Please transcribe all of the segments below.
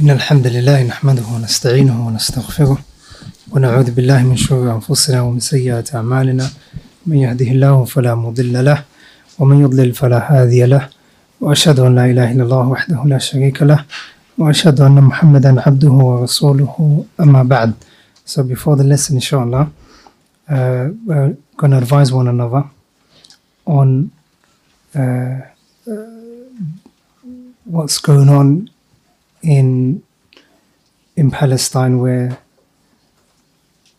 إن الحمد لله نحمده ونستعينه ونستغفره ونعوذ بالله من شرور أنفسنا ومن سيئات أعمالنا. من يهده الله فلا مضل له ومن يضلل فلا هادي له وأشهد أن لا إله إلا الله وحده لا شريك له وأشهد أن محمدا عبده ورسوله. أما بعد So before the lesson inshallah uh, we're going to advise one another on uh, uh, what's going on in in Palestine where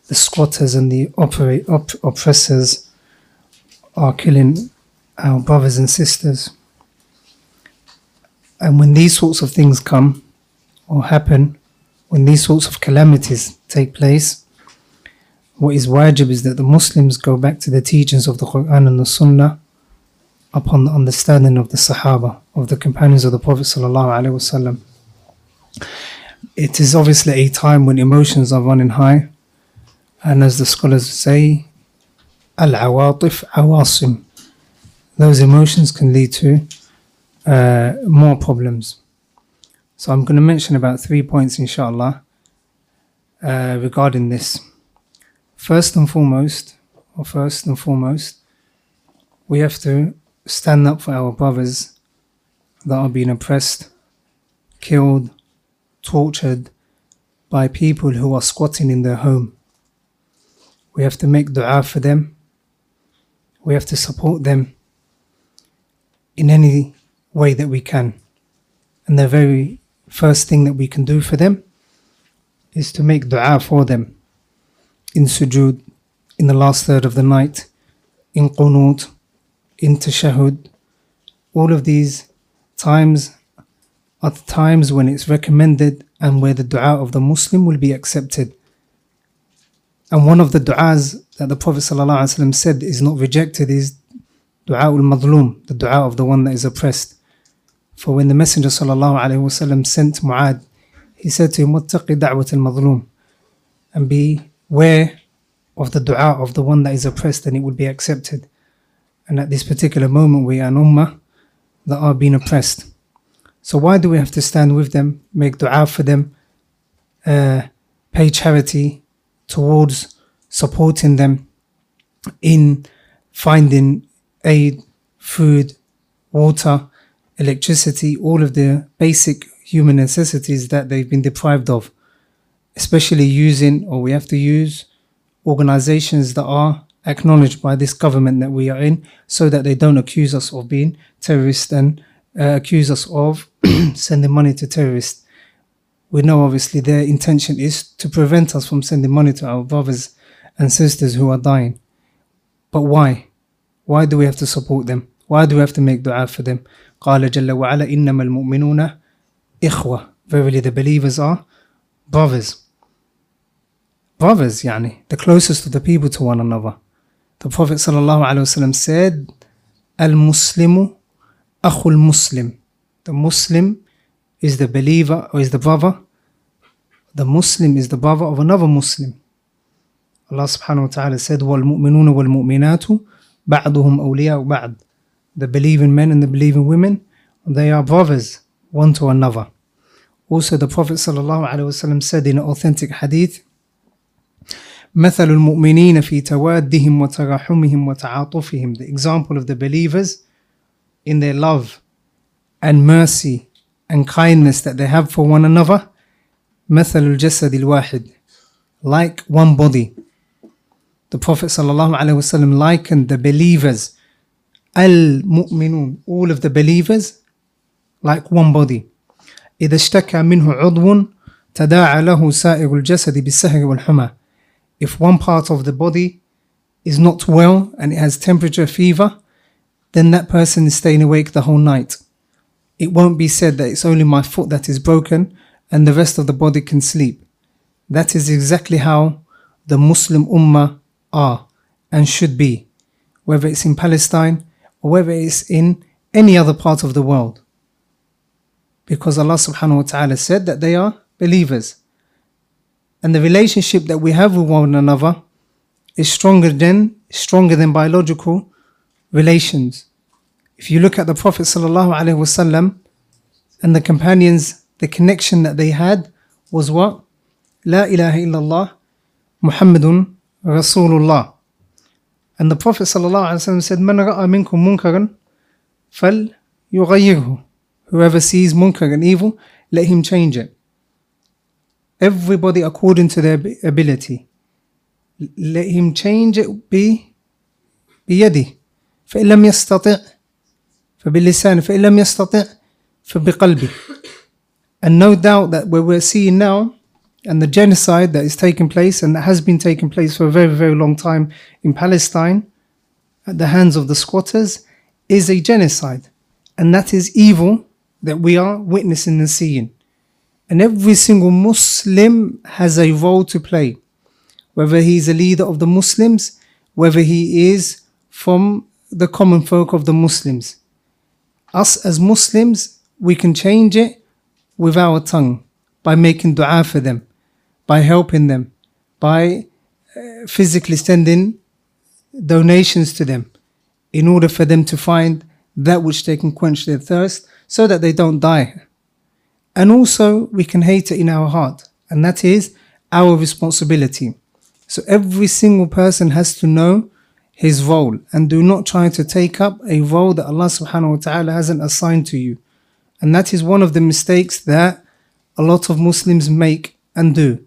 the squatters and the operate, op- oppressors are killing our brothers and sisters. And when these sorts of things come or happen, when these sorts of calamities take place, what is wajib is that the Muslims go back to the teachings of the Quran and the Sunnah upon the understanding of the Sahaba, of the companions of the Prophet. It is obviously a time when emotions are running high, and as the scholars say, al awatif awasim. Those emotions can lead to uh, more problems. So I'm going to mention about three points, inshallah, uh, regarding this. First and foremost, or first and foremost, we have to stand up for our brothers that are being oppressed, killed, tortured by people who are squatting in their home. We have to make dua for them. We have to support them in any way that we can. And the very first thing that we can do for them is to make dua for them in sujood, in the last third of the night, in qunut, in tashahud. All of these times are the times when it's recommended and where the dua of the Muslim will be accepted. And one of the du'as that the Prophet ﷺ said is not rejected is dua ul madlum, the dua of the one that is oppressed. For when the Messenger ﷺ sent Mu'ad, he said to him, وَاتَّقِ دَعْوَةَ الْمَظْلُوم And beware of the dua of the one that is oppressed and it will be accepted. And at this particular moment we are an ummah that are being oppressed. So why do we have to stand with them, make dua for them, uh, pay charity towards supporting them in finding aid, food, water, electricity, all of the basic human necessities that they've been deprived of, especially using, or we have to use, organizations that are acknowledged by this government that we are in so that they don't accuse us of being terrorists and uh, accuse us of sending money to terrorists. We know obviously their intention is to prevent us from sending money to our brothers and sisters who are dying. But why? Why do we have to support them? Why do we have to make dua for them? قال جل وعلا إنما المؤمنون إخوة Verily the believers are brothers. Brothers, yani, the closest of the people to one another. The Prophet ﷺ said, Al-Muslimu akhul Muslim. The Muslim is the believer or is the brother. The Muslim is the brother of another Muslim. Allah subhanahu wa ta'ala said, وَالْمُؤْمِنُونَ وَالْمُؤْمِنَاتُ بَعْضُهُمْ أَوْلِيَاءُ بَعْض The believing men and the believing women, they are brothers, one to another. Also the Prophet sallallahu alaihi wasallam said in an authentic hadith, مثل المؤمنين في توادهم وتراحمهم وتعاطفهم The example of the believers in their love and mercy and kindness that they have for one another مثل الجسد الواحد like one body the Prophet ﷺ likened the believers المؤمنون all of the believers like one body إذا اشتكى منه عضو تداعى له سائر الجسد بالسهر والحمى if one part of the body is not well and it has temperature fever, then that person is staying awake the whole night. It won't be said that it's only my foot that is broken and the rest of the body can sleep. That is exactly how the Muslim Ummah are and should be, whether it's in Palestine or whether it's in any other part of the world. Because Allah subhanahu wa ta'ala said that they are believers and the relationship that we have with one another is stronger than stronger than biological relations. If you look at the Prophet ﷺ and the companions, the connection that they had was what? La ilaha illallah, Muhammadun Rasulullah. And the Prophet ﷺ said, Man ra'a minkum munkaran fal yughayyirhu. Whoever sees munkar and evil, let him change it. Everybody according to their ability. Let him change it be biyadi. فإن لم يستطع فباللسان فإن لم يستطع فبقلبه and no doubt that what we're seeing now and the genocide that is taking place and that has been taking place for a very, very long time in Palestine at the hands of the squatters is a genocide. And that is evil that we are witnessing and seeing. And every single Muslim has a role to play, whether he's a leader of the Muslims, whether he is from the common folk of the Muslims. Us as Muslims, we can change it with our tongue by making dua for them, by helping them, by uh, physically sending donations to them in order for them to find that which they can quench their thirst so that they don't die. And also, we can hate it in our heart, and that is our responsibility. So, every single person has to know his role and do not try to take up a role that Allah subhanahu wa ta'ala hasn't assigned to you. And that is one of the mistakes that a lot of Muslims make and do.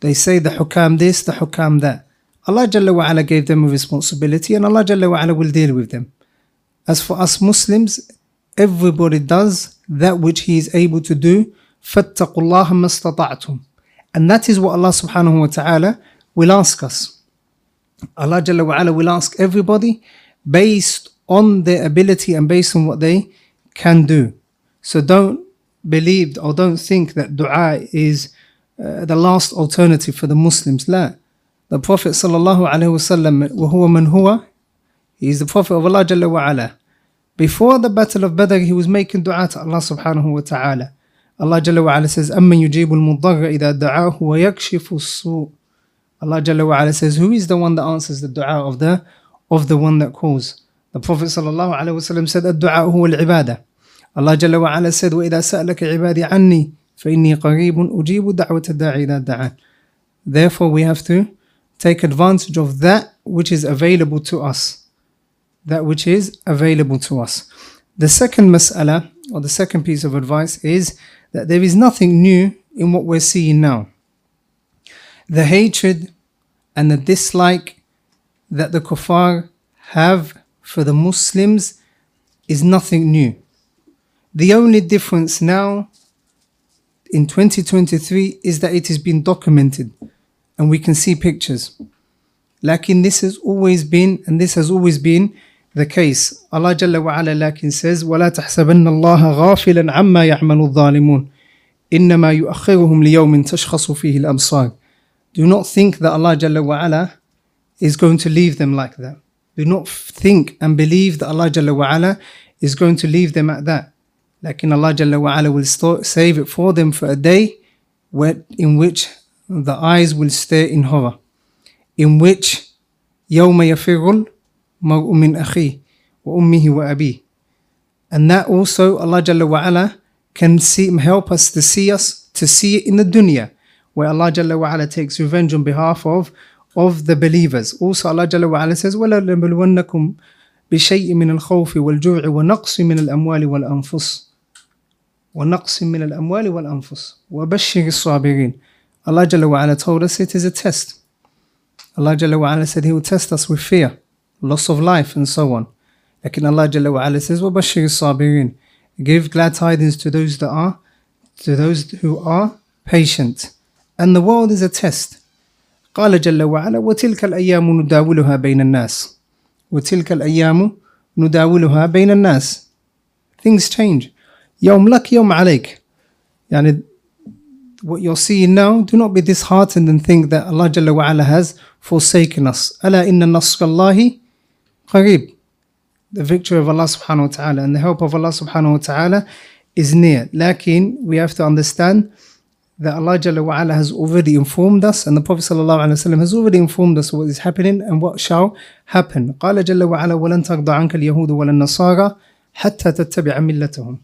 They say the hukam this, the hukam that. Allah Jalla wa ala gave them a responsibility and Allah Jalla wa ala will deal with them. As for us Muslims, everybody does that which he is able to do. فَاتَّقُوا اللَّهَ مَا اسْتَطَعْتُمْ And that is what Allah subhanahu wa ta'ala will ask us. Allah Jalla wa ala will ask everybody based on their ability and based on what they can do. So don't believe or don't think that dua is uh, the last alternative for the Muslims. La. The Prophet sallallahu alaihi wasallam, وهو من هو, he is the Prophet of Allah Jalla wa ala. Before the Battle of Badr, he was making dua to Allah subhanahu wa ta'ala. Allah Jalla wa ala says, أَمَّن يُجِيبُ الْمُضَّرَّ إِذَا دَعَاهُ وَيَكْشِفُ السُّوء Allah Jalla wa ala says, Who is the one that answers the dua of the of the one that calls? The Prophet sallallahu alaihi wasallam said, الدعاء هو العبادة. Allah Jalla wa ala said, وَإِذَا سَأَلَكَ عِبَادِي عَنِّي فَإِنِّي قَرِيبٌ أُجِيبُ دَعْوَةَ الدَّاعِ إِذَا دَعَانِ Therefore, we have to take advantage of that which is available to us. That which is available to us. The second mas'ala, or the second piece of advice, is that there is nothing new in what we're seeing now. The hatred and the dislike that the kuffar have for the Muslims is nothing new. The only difference now in 2023 is that it has been documented and we can see pictures. Lakin this has always been, and this has always been the case. Allah Jalla wa ala lakin says, وَلَا تَحْسَبَنَّ اللَّهَ غَافِلًا عَمَّا يَعْمَلُ الظَّالِمُونَ إِنَّمَا يُؤَخِّرُهُمْ لِيَوْمٍ تَشْخَصُ فِيهِ الْأَبْصَارِ Do not think that Allah Jalla wa ala is going to leave them like that. Do not think and believe that Allah Jalla wa ala is going to leave them at that. Lakin Allah Jalla wa ala will save it for them for a day where, in which the eyes will stare in horror. In which يوم يفر المرء من أخيه وأمه وأبيه. And that also Allah Jalla wa ala can see, help us to see us, to see it in the dunya, where Allah Jalla wa ala takes revenge on behalf of, of the believers. Also Allah Jalla wa ala says, وَلَنَبْلُوَنَّكُمْ بشيء من الخوف والجوع ونقص من الأموال والأنفس ونقص من الأموال والأنفس وبشر الصابرين Allah Jalla wa ala told us it is a test. Allah Jalla wa ala said He will test us with fear, loss of life, and so on. Lakin Allah Jalla wa ala says, وَبَشِّرِ الصَّابِرِينَ Give glad tidings to those that are, to those who are patient. And the world is a test. قال جل وعلا وتلك الأيام نداولها بين الناس وتلك الأيام نداولها بين الناس Things change. يوم لك يوم عليك. يعني what you're seeing now, do not be disheartened and think that Allah Jalla wa ala has forsaken us. ألا إن نصر الله قريب. The victory of Allah subhanahu wa ta'ala and the help of Allah subhanahu wa ta'ala is near. Lakin, we have to understand that Allah Jalla wa ala has already informed us and the Prophet sallallahu alaihi wasallam has already informed us what is happening and what shall happen. قال جل وعلا ولن ترضى عنك اليهود ولا النصارى حتى تتبع ملتهم.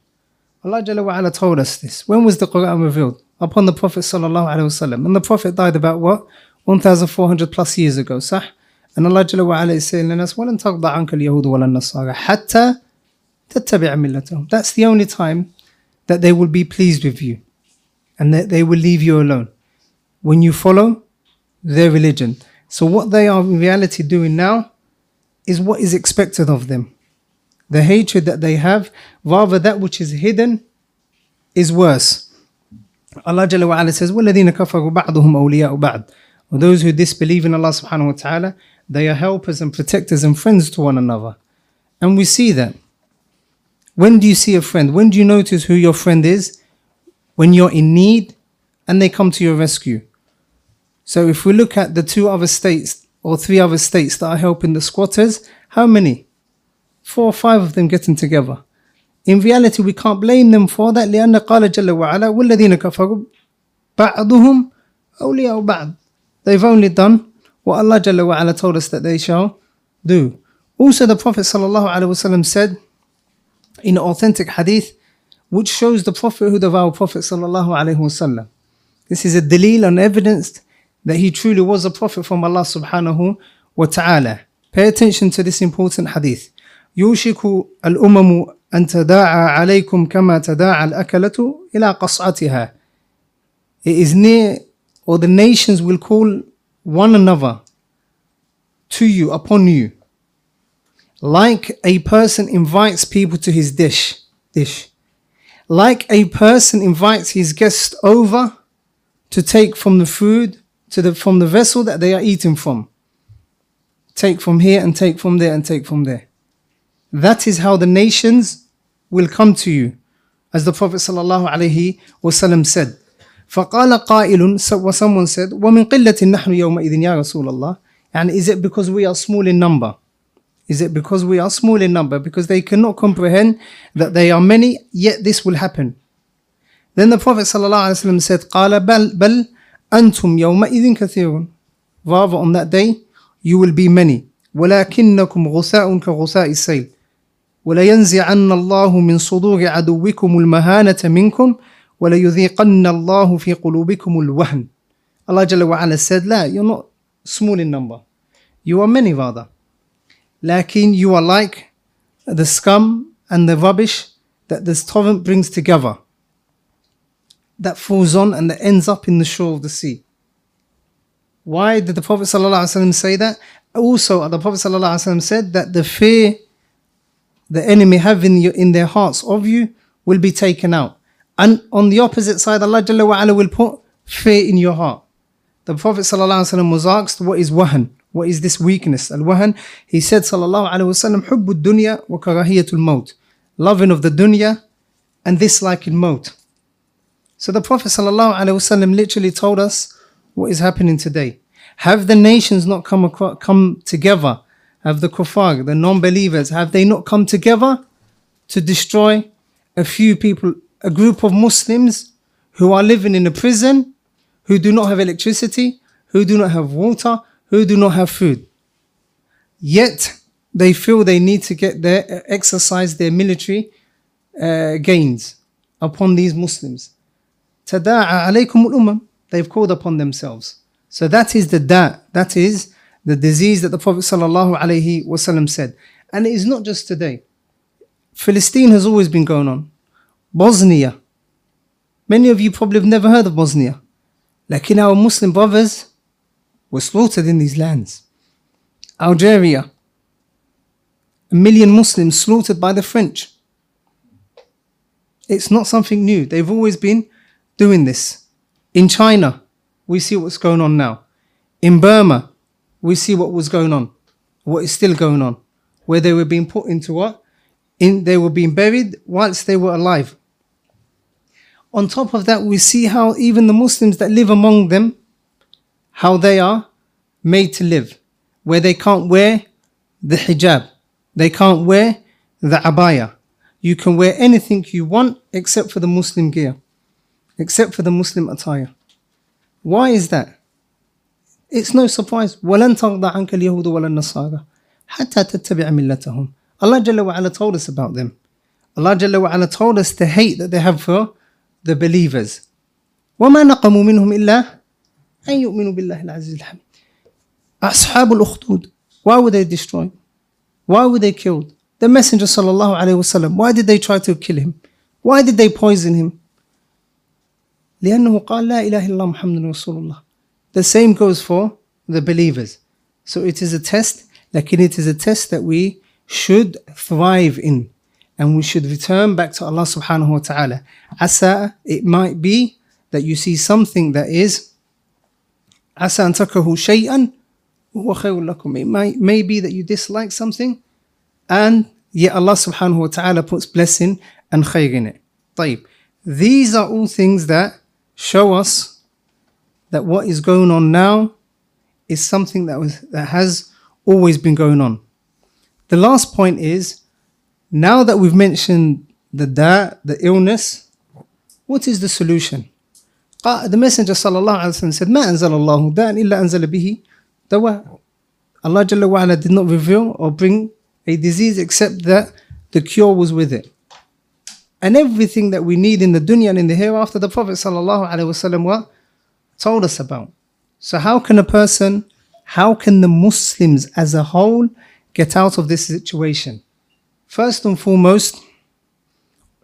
Allah Jalla wa ala told us this. When was the Quran revealed? Upon the Prophet sallallahu alaihi wasallam. And the Prophet died about what? 1400 plus years ago. Sah? And Allah Jalla wa ala is saying to us, وَلَن تَرْضَ عَنْكَ الْيَهُودُ وَلَا النَّصَارَى حَتَّى تَتَّبِعَ مِلَّتَهُم That's the only time that they will be pleased with you. And that they will leave you alone. When you follow their religion. So what they are in reality doing now is what is expected of them. The hatred that they have, rather that which is hidden is worse. Allah Jalla wa ala says, وَالَّذِينَ كَفَرُوا بَعْضُهُمْ أَوْلِيَاءُ بَعْض Or those who disbelieve in Allah subhanahu wa ta'ala, they are helpers and protectors and friends to one another. And we see that. When do you see a friend? When do you notice who your friend is? When you're in need and they come to your rescue. So if we look at the two other states or three other states that are helping the squatters, how many? Four or five of them getting together. In reality, we can't blame them for that لأن قال جل وعلا والذين كفروا بعضهم أولياء بعض. They've only done what Allah Jalla wa'ala told us that they shall do. Also, the Prophet sallallahu alaihi wasallam said in authentic hadith, which shows the prophethood of our Prophet sallallahu alaihi wasallam. This is a dalil and evidence that he truly was a prophet from Allah subhanahu wa ta'ala. Pay attention to this important hadith. يوشك الأمم أن تداعى عليكم كما تداعى الأكلة إلى قصعتها. It is near, or the nations will call one another to you, upon you, like a person invites people to his dish, dish, like a person invites his guest over to take from the food to the from the vessel that they are eating from. Take from here and take from there and take from there. That is how the nations will come to you, as the Prophet sallallahu alaihi wasallam said. فقال قائل so someone said ومن قلة نحن يومئذ يا رسول الله and is it because we are small in number is it because we are small in number because they cannot comprehend that they are many yet this will happen then the Prophet ﷺ said قال بل بل أنتم يومئذ كثيرون rather on that day you will be many ولكنكم غثاء كغثاء السيل ولينزعن الله من صدور عدوكم المهانة منكم وَلَيُذِيقَنَّ اللَّهُ فِي قُلُوبِكُمُ الْوَهْنِ Allah Jalla wa ala said, La, you're not small in number. You are many rather. Lakin you are like the scum and the rubbish that this torrent brings together. That falls on and that ends up in the shore of the sea. Why did the Prophet ﷺ say that? Also, the Prophet ﷺ said that the fear the enemy have in, you, in their hearts of you will be taken out. And on the opposite side, Allah Jalla wa ala will put fear in your heart. The Prophet ﷺ was asked, What is wahan? What is this weakness? Al wahan, he said, Sallallahu Alaihi Wasallam, Hubbu dunya wa karahiyatul maut. Loving of the dunya and disliking maut. So the Prophet sallallahu alaihi wasallam literally told us what is happening today. Have the nations not come, across, come together? Have the kuffar, the non believers, have they not come together to destroy a few people a group of Muslims who are living in a prison, who do not have electricity, who do not have water, who do not have food. Yet they feel they need to get their exercise their military uh, gains upon these Muslims. Alaykum al They've called upon themselves. So that is the da, that is the disease that the Prophet said. And it is not just today. Philistine has always been going on. Bosnia. Many of you probably have never heard of Bosnia. Like in our Muslim brothers were slaughtered in these lands. Algeria. A million Muslims slaughtered by the French. It's not something new. They've always been doing this. In China, we see what's going on now. In Burma, we see what was going on, what is still going on, where they were being put into what? In, they were being buried whilst they were alive. On top of that, we see how even the Muslims that live among them, how they are made to live, where they can't wear the hijab, they can't wear the abaya. You can wear anything you want except for the Muslim gear, except for the Muslim attire. Why is that? It's no surprise. وَلَن تَرْضَ عَنْكَ الْيَهُودُ وَلَا النَّصَارَى حَتَّى تَتَّبِعَ مِلَّتَهُمْ Allah Jalla wa ala told us about them. Allah Jalla wa ala told us the hate that they have for the believers. وما نقموا منهم إلا أن يؤمنوا بالله العزيز الحميد. أصحاب الأخدود why were they destroyed? Why were they killed? The Messenger sallallahu alaihi wasallam why did they try to kill him? Why did they poison him? لأنه قال لا إله إلا الله محمد رسول الله. The same goes for the believers. So it is a test, like it is a test that we should thrive in and we should return back to Allah subhanahu wa ta'ala. Asa, it might be that you see something that is Asa an takrahu shay'an huwa khayrun lakum. It might, may be that you dislike something and yet Allah subhanahu wa ta'ala puts blessing and khayr in it. طيب. These are all things that show us that what is going on now is something that was that has always been going on. The last point is now that we've mentioned the da, the illness, what is the solution? Ah, the Messenger wasallam said, "Ma anzal Allah da'an illa anzala bihi dawa." Allah Jalla wa ala did not reveal or bring a disease except that the cure was with it. And everything that we need in the dunya and in the hereafter, the Prophet wasallam told us about. So how can a person, how can the Muslims as a whole get out of this situation? First and foremost,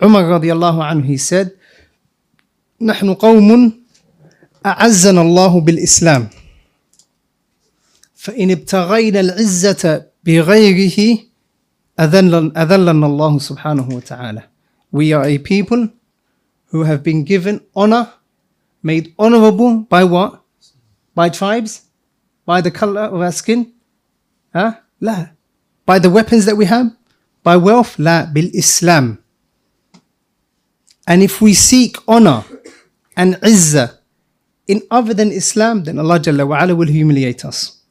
Umar radiallahu anhu, he said, نحن قوم أعزنا الله بالإسلام فإن ابتغينا العزة بغيره أذلنا الله سبحانه وتعالى We are a people who have been given honor, made honorable by what? By tribes? By the color of our skin? Huh? لا. By the weapons that we have? By wealth? لا. بالإسلام. And if we seek honor and izzah in other than Islam, then Allah Jalla wa ala will humiliate us.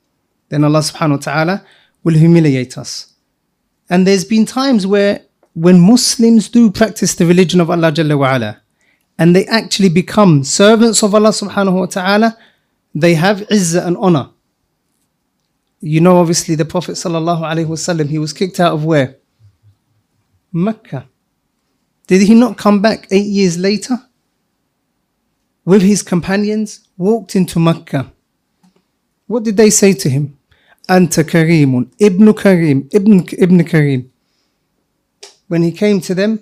Then Allah subhanahu wa ta'ala will humiliate us. And there's been times where when Muslims do practice the religion of Allah Jalla wa ala, and they actually become servants of Allah subhanahu wa ta'ala, they have izzah and honor. You know, obviously, the Prophet sallallahu alaihi wasallam, he was kicked out of where? Mecca. Did he not come back eight years later? With his companions, walked into Mecca. What did they say to him? Anta Karimun, Ibn Karim, Ibn, Ibn Karim. When he came to them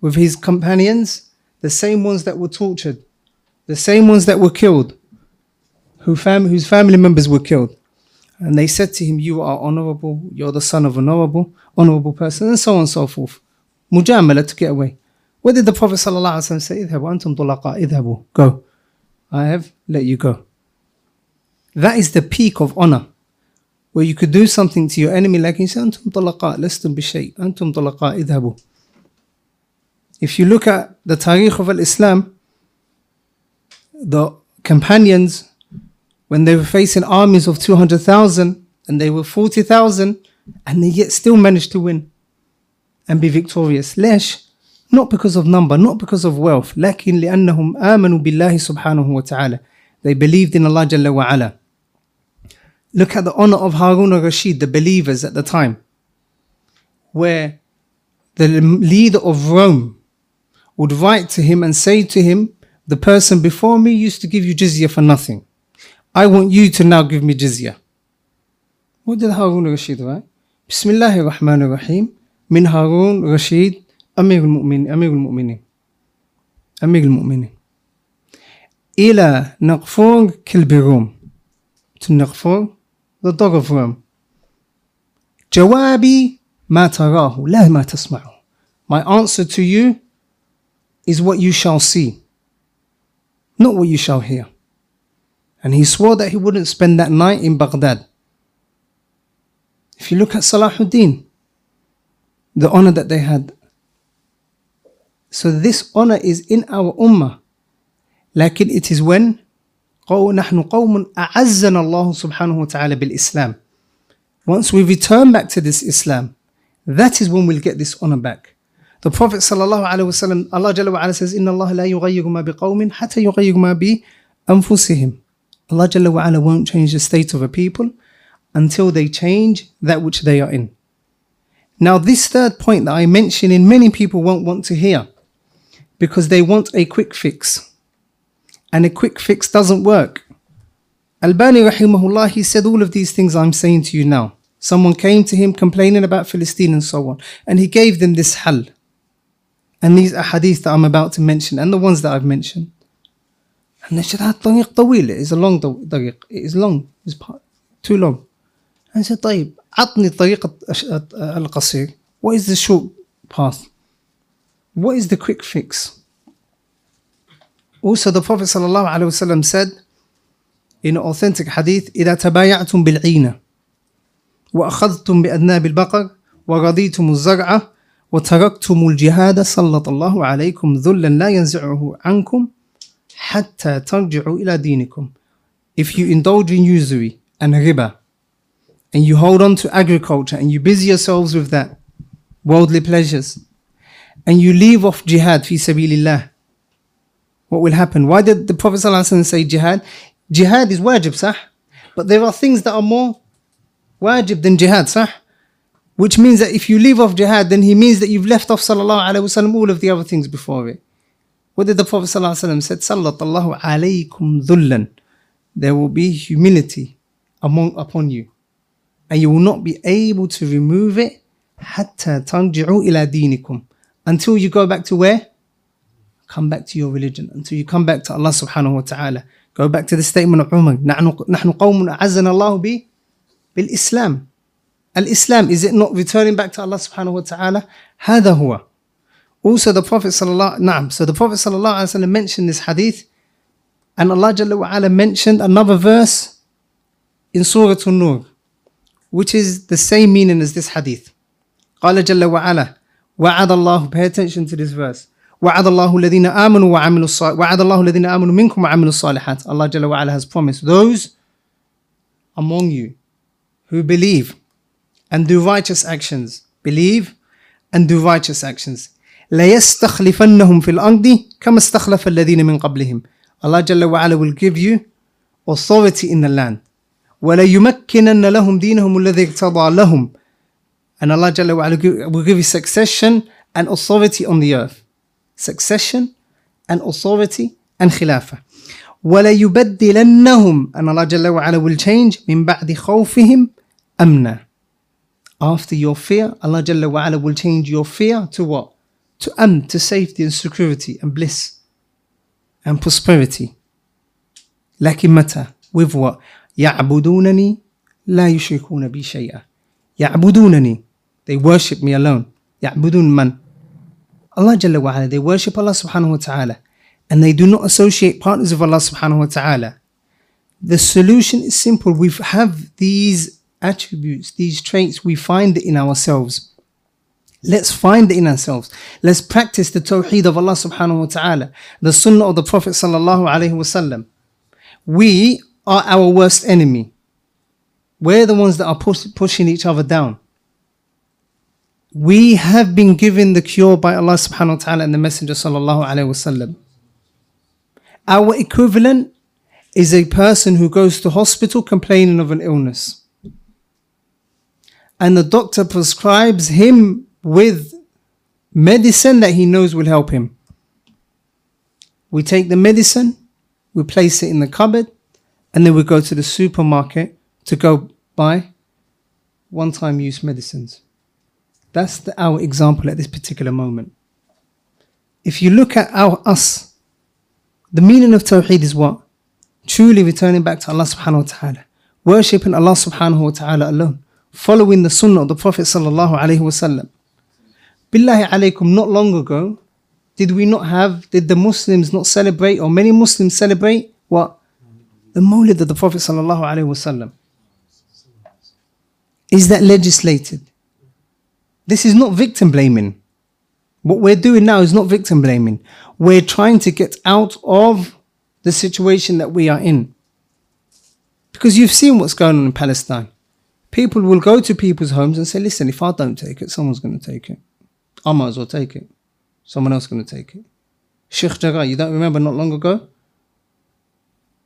with his companions, the same ones that were tortured, the same ones that were killed, who fam- whose family members were killed. And they said to him, You are honorable, you're the son of honorable, honorable person, and so on and so forth. Mujamala to get away. What did the Prophet ﷺ say? اذهبوا. Go. I have let you go. That is the peak of honor. Where you could do something to your enemy like you say, "Antum طُلَقَاء لَسْتُمْ بِشَيْءٍ Antum طُلَقَاء اذهبوا. If you look at the Tarikh of Islam, the companions, when they were facing armies of 200,000 and they were 40,000, and they yet still managed to win and be victorious. Lesh, Not because of number, not because of wealth, لكن لأنهم آمنوا بالله سبحانه وتعالى. They believed in Allah Jalla wa ala. Look at the honor of Harun al-Rashid, the believers at the time, where the leader of Rome would write to him and say to him, the person before me used to give you jizya for nothing. I want you to now give me jizya. What did Harun al-Rashid write? Bismillah ar-Rahman ar-Rahim. من هارون رشيد amir المؤمن amir المؤمنين amir المؤمنين إلى نقفور كالبروم تنقفور the of Rome جوابي ما تراه لا ما تسمعه My answer to you is what you shall see, not what you shall hear. And he swore that he wouldn't spend that night in Baghdad. If you look at Salahuddin, the honor that they had So this honor is in our ummah. لكن it is when نحن قوم أعزنا الله سبحانه وتعالى بالإسلام. Once we return back to this Islam, that is when we'll get this honor back. The Prophet sallallahu alaihi wasallam, Allah Jalla wa ala says, إن الله لا يغير ما بقوم حتى يغير ما بأنفسهم. Allah Jalla wa ala won't change the state of a people until they change that which they are in. Now, this third point that I mention in many people won't want to hear because they want a quick fix. And a quick fix doesn't work. Al-Albani, rahimahullah, he said all of these things I'm saying to you now. Someone came to him complaining about Palestine and so on, and he gave them this hal. And these ahadith that I'm about to mention, and the ones that I've mentioned. And they said, طريق طويل. It is a long tariq. It is long. It's part, too long. And he said, طيب, al-qasir." What is the short path? What is the quick fix? Also, the Prophet ﷺ said in authentic hadith, إذا تبايعتم بالعينة وأخذتم بأذناب البقر ورضيتم الزرع وتركتم الجهاد سلط الله عليكم ذلا لا ينزعه عنكم حتى ترجعوا إلى دينكم. If you indulge in usury and riba, and you hold on to agriculture and you busy yourselves with that, worldly pleasures, and you leave off jihad fi sabilillah, what will happen? Why did the Prophet ﷺ say jihad? Jihad is wajib, sah? But there are things that are more wajib than jihad, sah? Which means that if you leave off jihad, then he means that you've left off sallallahu alayhi wasallam all of the other things before it. What did the Prophet ﷺ said? Sallallahu alaykum dhullan. There will be humility among upon you. And you will not be able to remove it hatta tanji'u ila dinikum until you go back to where? Come back to your religion until you come back to Allah subhanahu wa ta'ala. Go back to the statement of Umar. نحن نحن قوم أعزنا الله ب بالإسلام. Al-Islam, is it not returning back to Allah subhanahu wa ta'ala? هذا هو. Also the Prophet sallallahu نعم. So the Prophet sallallahu alaihi wasallam mentioned this hadith and Allah Jalla wa ala mentioned another verse in Surah An-Nur which is the same meaning as this hadith. قال جل وعلا وعد الله pay attention to this verse. وعد الله الذين آمنوا وعملوا الصالحات وعد الله الذين آمنوا منكم وعملوا الصالحات. Allah جل وعلا has promised those among you who believe and do righteous actions believe and do righteous actions. ليستخلفنهم في الأرض كما استخلف الذين من قبلهم. Allah جل وعلا will give you authority in the land. وَلَيُمَكِّنَنَّ لَهُمْ دِينَهُمُ الَّذِي اقْتَضَى لَهُمْ. And Allah Jalla wa will give you succession and authority on the earth. Succession and authority and khilafah. وَلَيُبَدِّلَنَّهُمْ And Allah Jalla wa will change مِنْ بَعْدِ خَوْفِهِمْ أَمْنًا After your fear, Allah Jalla wa will change your fear to what? To amn, to safety and security and bliss and prosperity. لكن متى? With what? يعبدونني لا يشركون بي شيئا يعبدونني they worship me alone يعبدون من Allah Jalla wa ala, they worship Allah subhanahu wa ta'ala and they do not associate partners of Allah subhanahu wa ta'ala. The solution is simple. We have these attributes, these traits, we find it in ourselves. Let's find it in ourselves. Let's practice the tawheed of Allah subhanahu wa ta'ala, the sunnah of the Prophet sallallahu alayhi wa sallam. We are our worst enemy. We're the ones that are push, pushing each other down. We have been given the cure by Allah subhanahu wa ta'ala and the Messenger sallallahu alayhi wasallam. Our equivalent is a person who goes to hospital complaining of an illness. And the doctor prescribes him with medicine that he knows will help him. We take the medicine, we place it in the cupboard, and then we go to the supermarket to go buy one time use medicines. That's the, our example at this particular moment. If you look at our us, the meaning of Tawheed is what? Truly returning back to Allah subhanahu wa ta'ala, worshipping Allah subhanahu wa ta'ala alone, following the sunnah of the Prophet sallallahu alayhi wasallam. Billahi alaykum, not long ago, did we not have, did the Muslims not celebrate, or many Muslims celebrate what? the Mawlid of the Prophet sallallahu alaihi wasallam. Is that legislated? This is not victim blaming. What we're doing now is not victim blaming. We're trying to get out of the situation that we are in. Because you've seen what's going on in Palestine. People will go to people's homes and say, listen, if I don't take it, someone's going to take it. I might as well take it. Someone else is going to take it. Sheikh Jarrah, you don't remember not long ago?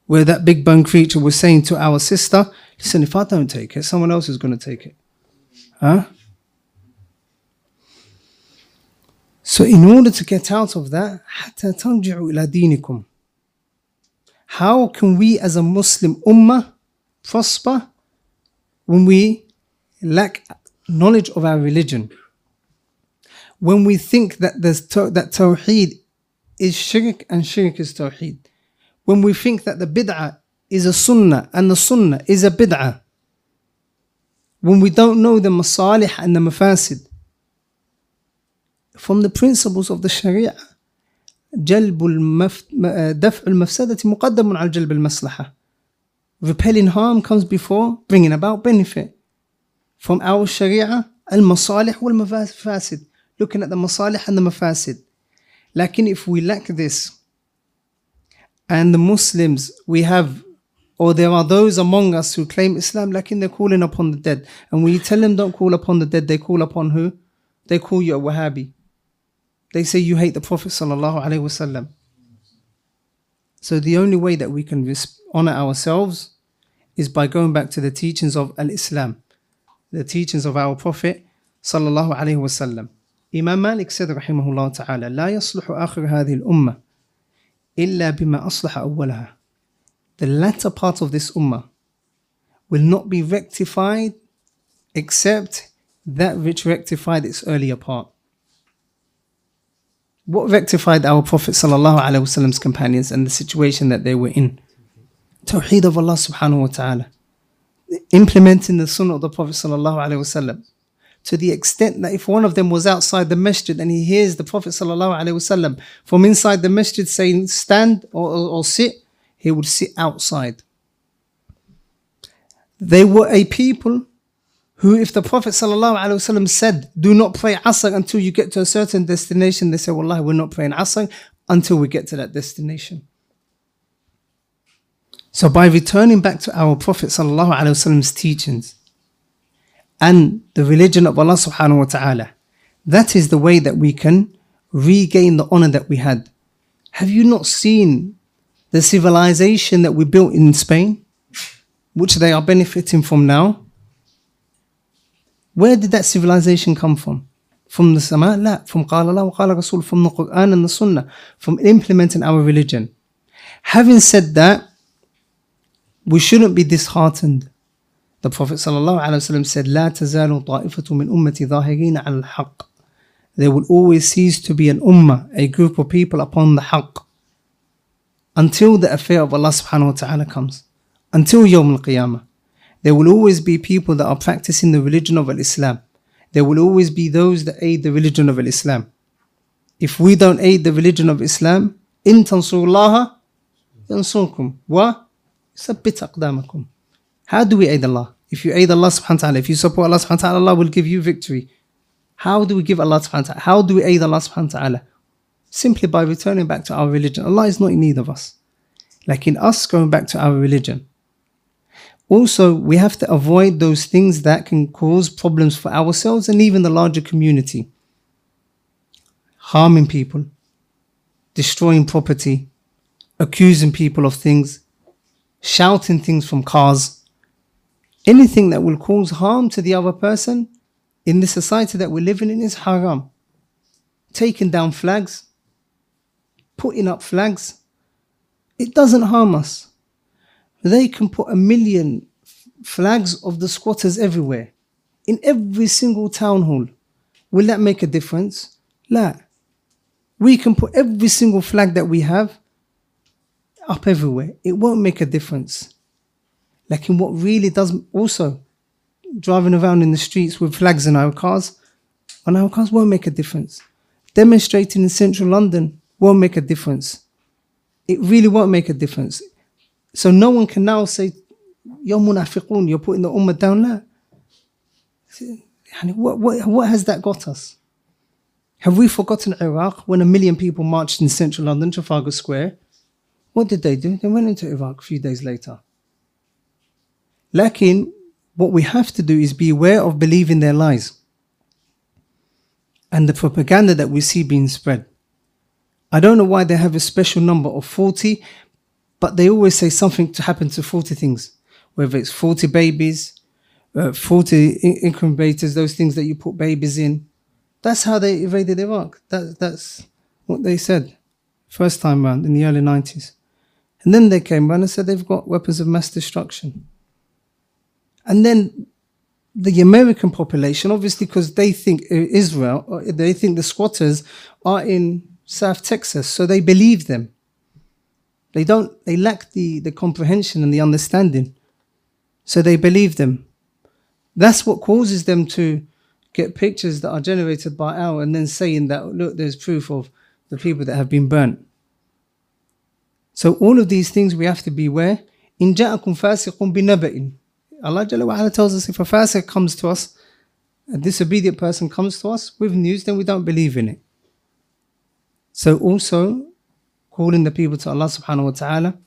where that big bone creature was saying to our sister, listen, if I don't take it, someone else is going to take it. Huh? So in order to get out of that, حتى ترجعوا إلى دينكم. How can we as a Muslim ummah prosper when we lack knowledge of our religion? When we think that there's to- that tawheed is shirk and shirk is tawheed. When we think that the bid'ah is a sunnah and the sunnah is a bid'ah. When we don't know the masalih and the mafasid. From the principles of the sharia. جلب المف... دفع المفسدة مقدم على جلب المصلحة. Repelling harm comes before bringing about benefit. From our sharia, المصالح والمفاسد. Looking at the masalih and the mafasid. Lakin if we lack this, and the Muslims, we have, or there are those among us who claim Islam, lakin they're calling upon the dead. And when you tell them don't call upon the dead, they call upon who? They call you a Wahhabi. They say you hate the Prophet sallallahu alaihi wasallam. So the only way that we can res- honor ourselves is by going back to the teachings of Al-Islam, the teachings of our Prophet sallallahu alaihi wasallam. Imam Malik said رحمه الله تعالى لا يصلح آخر هذه الأمة إلا بما أصلح أولها. The latter part of this ummah will not be rectified except that which rectified its earlier part. What rectified our Prophet wasallam's companions and the situation that they were in? Tawheed of Allah subhanahu wa ta'ala. Implementing the sunnah of the Prophet sallallahu to the extent that if one of them was outside the masjid and he hears the Prophet sallallahu from inside the masjid saying stand or, or, or sit, he would sit outside. They were a people who, if the Prophet ﷺ said, Do not pray Asr until you get to a certain destination, they say, Wallahi, we're not praying Asr until we get to that destination. So, by returning back to our Prophet ﷺ's teachings and the religion of Allah subhanahu wa ta'ala, that is the way that we can regain the honor that we had. Have you not seen the civilization that we built in Spain, which they are benefiting from now? Where did that civilization come from? From the Sama? La, from Qala Allah wa Qala Rasul, from the Quran and the Sunnah, from implementing our religion. Having said that, we shouldn't be disheartened. The Prophet ﷺ said, لا تزال طائفة من أمتي ظاهرين على الحق. There will always cease to be an ummah, a group of people upon the haqq. Until the affair of Allah subhanahu wa ta'ala comes. Until Yawm al-Qiyamah. There will always be people that are practicing the religion of Islam. There will always be those that aid the religion of Islam. If we don't aid the religion of Islam, in tansurullaha yansurkum wa sabbit aqdamakum. How do we aid Allah? If you aid Allah subhanahu wa ta'ala, if you support Allah subhanahu wa ta'ala, Allah will give you victory. How do we give Allah subhanahu wa ta'ala? How do we aid Allah subhanahu wa ta'ala? Simply by returning back to our religion. Allah is not in need of us. Like in us going back to our religion. Also, we have to avoid those things that can cause problems for ourselves and even the larger community. Harming people, destroying property, accusing people of things, shouting things from cars, anything that will cause harm to the other person in the society that we're living in is haram. Taking down flags, putting up flags, it doesn't harm us they can put a million flags of the squatters everywhere in every single town hall. Will that make a difference? La. We can put every single flag that we have up everywhere. It won't make a difference. Like in what really does also driving around in the streets with flags in our cars on our cars won't make a difference. Demonstrating in central London won't make a difference. It really won't make a difference. So no one can now say, You're munafiqun, you're putting the ummah down there. What, what, what has that got us? Have we forgotten Iraq when a million people marched in central London, Trafalgar Square? What did they do? They went into Iraq a few days later. Lakin, what we have to do is be aware of believing their lies and the propaganda that we see being spread. I don't know why they have a special number of 40, but they always say something to happen to 40 things, whether it's 40 babies, uh, 40 incubators, those things that you put babies in. That's how they invaded Iraq. That, that's what they said first time round in the early 90s. And then they came round and said they've got weapons of mass destruction. And then the American population, obviously, because they think Israel, uh, they think the squatters are in South Texas, so they believe them. They don't, they lack the, the comprehension and the understanding. So they believe them. That's what causes them to get pictures that are generated by our and then saying that, look, there's proof of the people that have been burnt. So all of these things we have to be aware. In ja'akum fasiqun binaba'in. Allah Jalla wa tells us if a fasiq comes to us, a disobedient person comes to us with news, then we don't believe in it. So also calling the people to Allah subhanahu wa ta'ala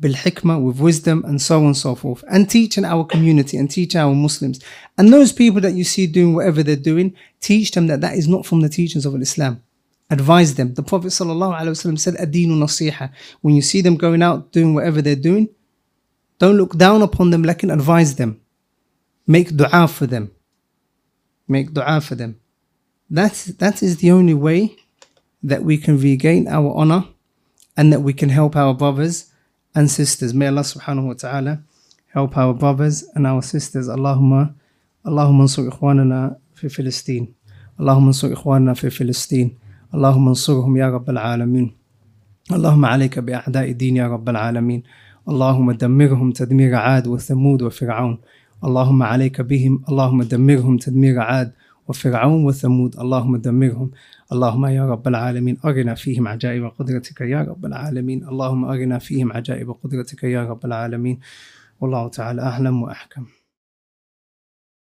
bil hikmah with wisdom and so on and so forth and teaching our community and teach our Muslims. And those people that you see doing whatever they're doing teach them that that is not from the teachings of Islam. Advise them. The Prophet ﷺ said adinu nasiha. When you see them going out doing whatever they're doing don't look down upon them like advise them. Make dua for them. Make dua for them. That's that is the only way that we can regain our honor and that we can help our brothers and sisters. May Allah subhanahu wa ta'ala help our brothers and our sisters. Allahumma اللهم انصر إخواننا في فلسطين اللهم انصر إخواننا في فلسطين اللهم انصرهم يا رب العالمين اللهم عليك بأعداء الدين يا رب العالمين اللهم دمرهم تدمير عاد وثمود وفرعون اللهم عليك بهم اللهم دمرهم تدمير عاد وفرعون وثمود اللهم دمرهم اللهم يا رب العالمين أرنا فيهم عجائب قدرتك يا رب العالمين. اللهم أرنا فيهم عجائب قدرتك يا رب العالمين. والله تعالى أعلم وأحكم.